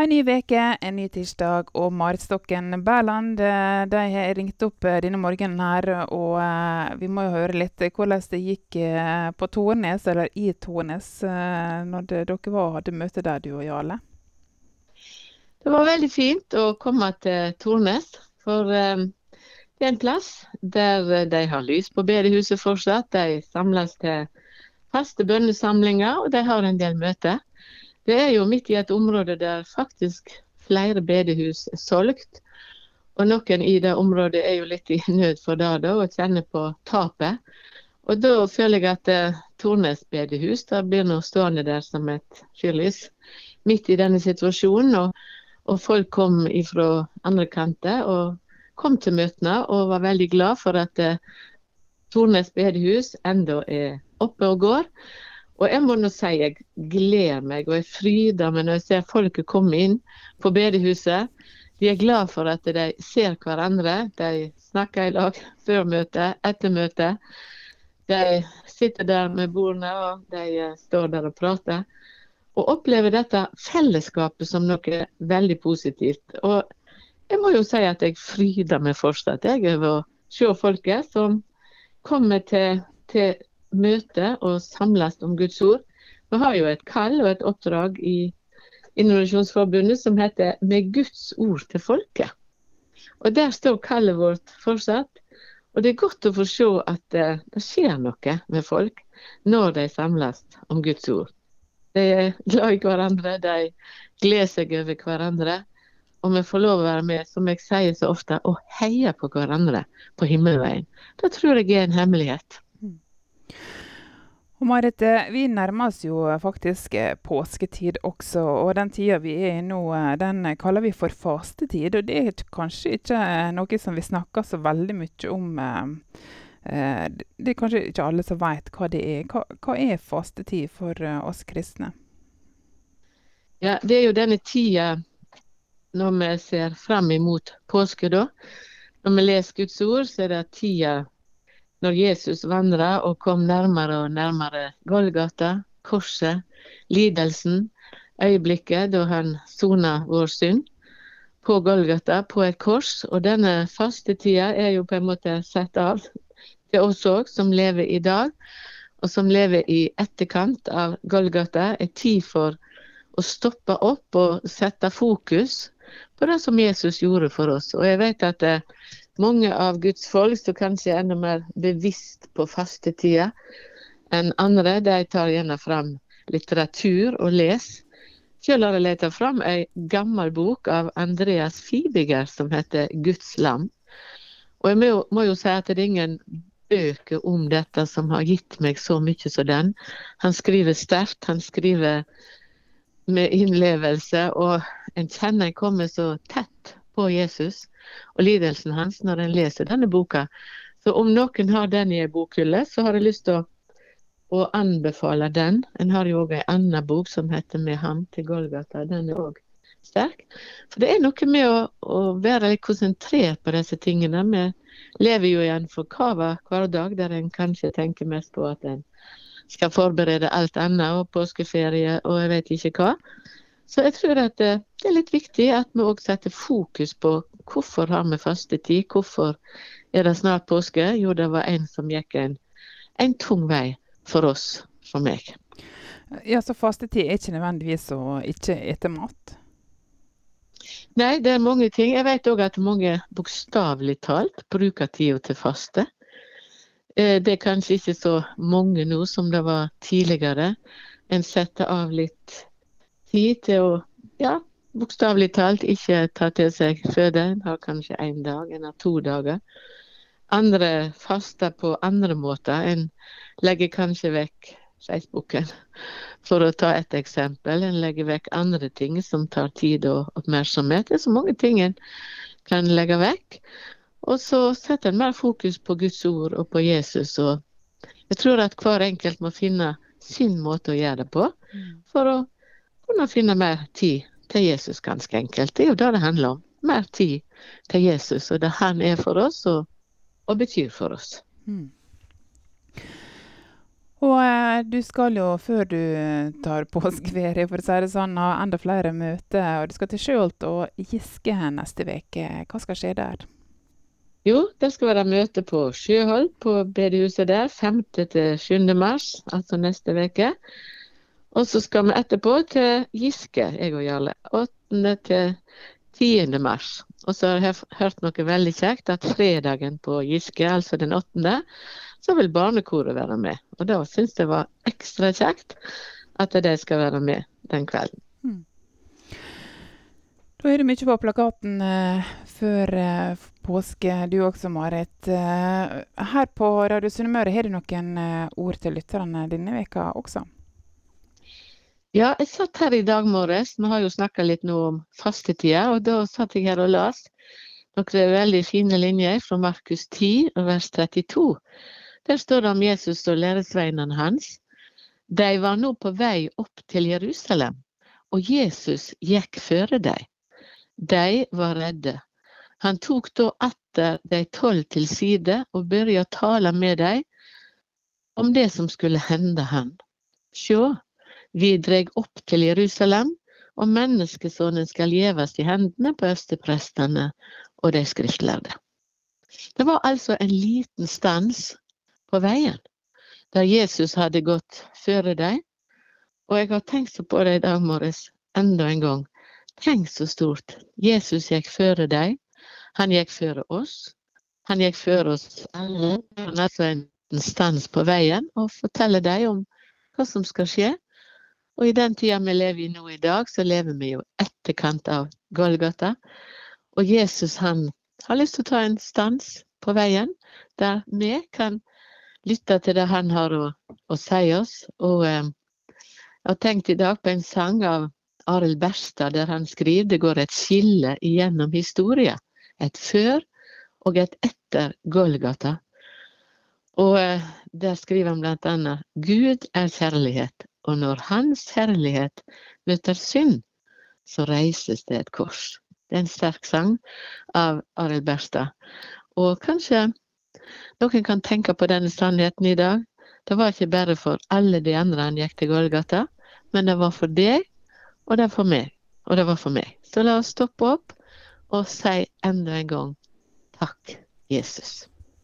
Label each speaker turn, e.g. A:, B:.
A: En ny veke, en ny tirsdag, og Marit Stokken Berland eh, de har ringt opp eh, denne morgenen her, og eh, vi må jo høre litt hvordan det gikk på Tornes, eller i Tornes, når dere var, hadde møte der, du og Jarle?
B: Det var veldig fint å komme til Tornes, for det er en plass der de har lys på bedehuset fortsatt. De samles til faste bønnesamlinger, og de har en del møter. Det er jo midt i et område der faktisk flere bedehus er solgt. Og noen i det området er jo litt i nød for det da, og kjenner på tapet. Og da føler jeg at eh, Tornes bedehus da blir nå stående der som et fyrlys midt i denne situasjonen. Og, og folk kom fra andre kanter og kom til møtene og var veldig glad for at eh, Tornes bedehus enda er oppe og går. Og jeg må nå si jeg gleder meg og jeg fryder meg når jeg ser folket komme inn på bedehuset. De er glad for at de ser hverandre. De snakker i lag før møtet, etter møtet. De sitter der med bordene og de eh, står der og prater. Og opplever dette fellesskapet som noe veldig positivt. Og jeg må jo si at jeg fryder meg fortsatt jeg over å se folket som kommer til, til møte og samles om Guds ord. Vi har jo et kall og et oppdrag i Innovasjonsforbundet som heter 'Med Guds ord til folket'. Og Der står kallet vårt fortsatt. Og Det er godt å få se at uh, det skjer noe med folk når de samles om Guds ord. De er glad i hverandre, de gleder seg over hverandre. Og vi får lov å være med, som jeg sier så ofte, å heie på hverandre på himmelveien. Det tror jeg er en hemmelighet.
A: Og Marit, vi nærmer oss jo faktisk eh, påsketid også, og den tida vi er i nå, eh, den kaller vi for fastetid. Og det er kanskje ikke noe som vi snakker så veldig mye om. Eh, det er kanskje ikke alle som vet hva det er. Hva, hva er fastetid for oss kristne?
B: Ja, Det er jo denne tida når vi ser frem imot påske, da. Når vi leser Guds ord, så er det tida når Jesus vandra og kom nærmere og nærmere Golgata, korset, lidelsen, øyeblikket da han sona vår synd på Golgata, på et kors. Og denne fastetida er jo på en måte satt av til oss òg, som lever i dag, og som lever i etterkant av Golgata. Er tid for å stoppe opp og sette fokus på det som Jesus gjorde for oss. Og jeg vet at det, eh, mange av Guds folk som kanskje er enda mer bevisst på fastetida enn andre. De tar gjerne fram litteratur og leser. Sjøl har jeg leta fram ei gammel bok av Andreas Fibiger som heter 'Guds lam'. Og jeg må, må jo si at det er ingen bøker om dette som har gitt meg så mye som den. Han skriver sterkt, han skriver med innlevelse, og en kjenner en kommer så tett på Jesus og lidelsen hans når en leser denne boka. Så om noen har den i ei bokhylle, så har jeg lyst til å, å, anbefale den. En har jo òg ei anna bok som heter 'Med ham til Golgata'. Den er òg sterk. For det er noe med å, å, være litt konsentrert på disse tingene. Vi lever jo i en forkava hverdag der en kanskje tenker mest på at en skal forberede alt annet, og påskeferie og jeg vet ikke hva. Så jeg tror at det er litt viktig at vi òg setter fokus på hvorfor har vi fastetid, hvorfor er det snart påske? Jo, det var en som gikk en, en tung vei for oss, for meg.
A: Ja, Så fastetid er ikke nødvendigvis å ikke ete mat?
B: Nei, det er mange ting. Jeg vet òg at mange bokstavelig talt bruker tida til faste. Eh, det er kanskje ikke så mange nå som det var tidligere. En setter av litt tid til å ja, bokstavelig talt ikke ta til seg føde. En har kanskje én dag, en har to dager. Andre faster på andre måter. En legger kanskje vekk Facebooken, for å ta et eksempel. En legger vekk andre ting som tar tid og oppmerksomhet. Det er så mange ting en kan legge vekk. Og så setter en mer fokus på Guds ord og på Jesus. Og jeg tror at hver enkelt må finne sin måte å gjøre det på mm. for å kunne finne mer tid til Jesus, ganske enkelt. Det er jo det det handler om. Mer tid til Jesus og det han er for oss og, og betyr for oss. Mm.
A: Og eh, du skal jo, før du tar påskeferie, for å si det sånn, ha enda flere møter. Og du skal til Sjøholt og Giske neste uke. Hva skal skje der?
B: Jo, det skal være møte på Sjøholt, på bedehuset der, 5. til 7. mars, altså neste uke. Og så skal vi etterpå til Giske, jeg og Jarle. 8. til 10. mars. Og så har jeg hørt noe veldig kjekt, at fredagen på Giske, altså den 8., så vil barnekoret være med. Og da syns jeg det var ekstra kjekt at de skal være med den kvelden.
A: Mm. Da er det mye på plakaten eh, før eh, påske, du også, Marit. Eh, her på Radio Sunnmøre har du noen eh, ord til lytterne denne veka også?
B: Ja, jeg satt her i dag morges. Vi har jo snakka litt nå om fastetida, og da satt jeg her og las noen veldig fine linjer fra Markus 10, vers 32. Der står det om Jesus og læresveinene hans. De var nå på vei opp til Jerusalem, og Jesus gikk føre dem. De var redde. Han tok da atter de tolv til side og begynte å tale med dem om det som skulle hende han. Sjå, vi dreg opp til Jerusalem, og menneskesonen skal gjevast i hendene på øversteprestene og de skriftlærde. Det var altså en liten stans på veien, der Jesus hadde gått før deg. Og jeg har tenkt så på det i dag morges, enda en gang. Tenk så stort. Jesus gikk før deg. Han gikk før oss. Han gikk før oss alle. Han er altså en stans på veien og forteller deg om hva som skal skje. Og i den tida vi lever i nå i dag, så lever vi jo etterkant av Golgata. Og Jesus han har lyst til å ta en stans på veien, der vi kan lytte til det han har å, å si oss. Og eh, jeg har tenkt i dag på en sang av Arild Berstad der han skriver det går et skille igjennom historien. Et før og et etter Golgata. Og eh, der skriver han annet Gud er kjærlighet, og når Hans kjærlighet møter synd, så reises det et kors. Det er en sterk sang av Arild Berstad. Og kanskje noen kan tenke på denne sannheten i dag. Det var ikke bare for alle de andre han gikk til Golgata, men det var for deg, og det var for meg, og det var for meg. Så la oss stoppe opp og si enda en gang takk, Jesus.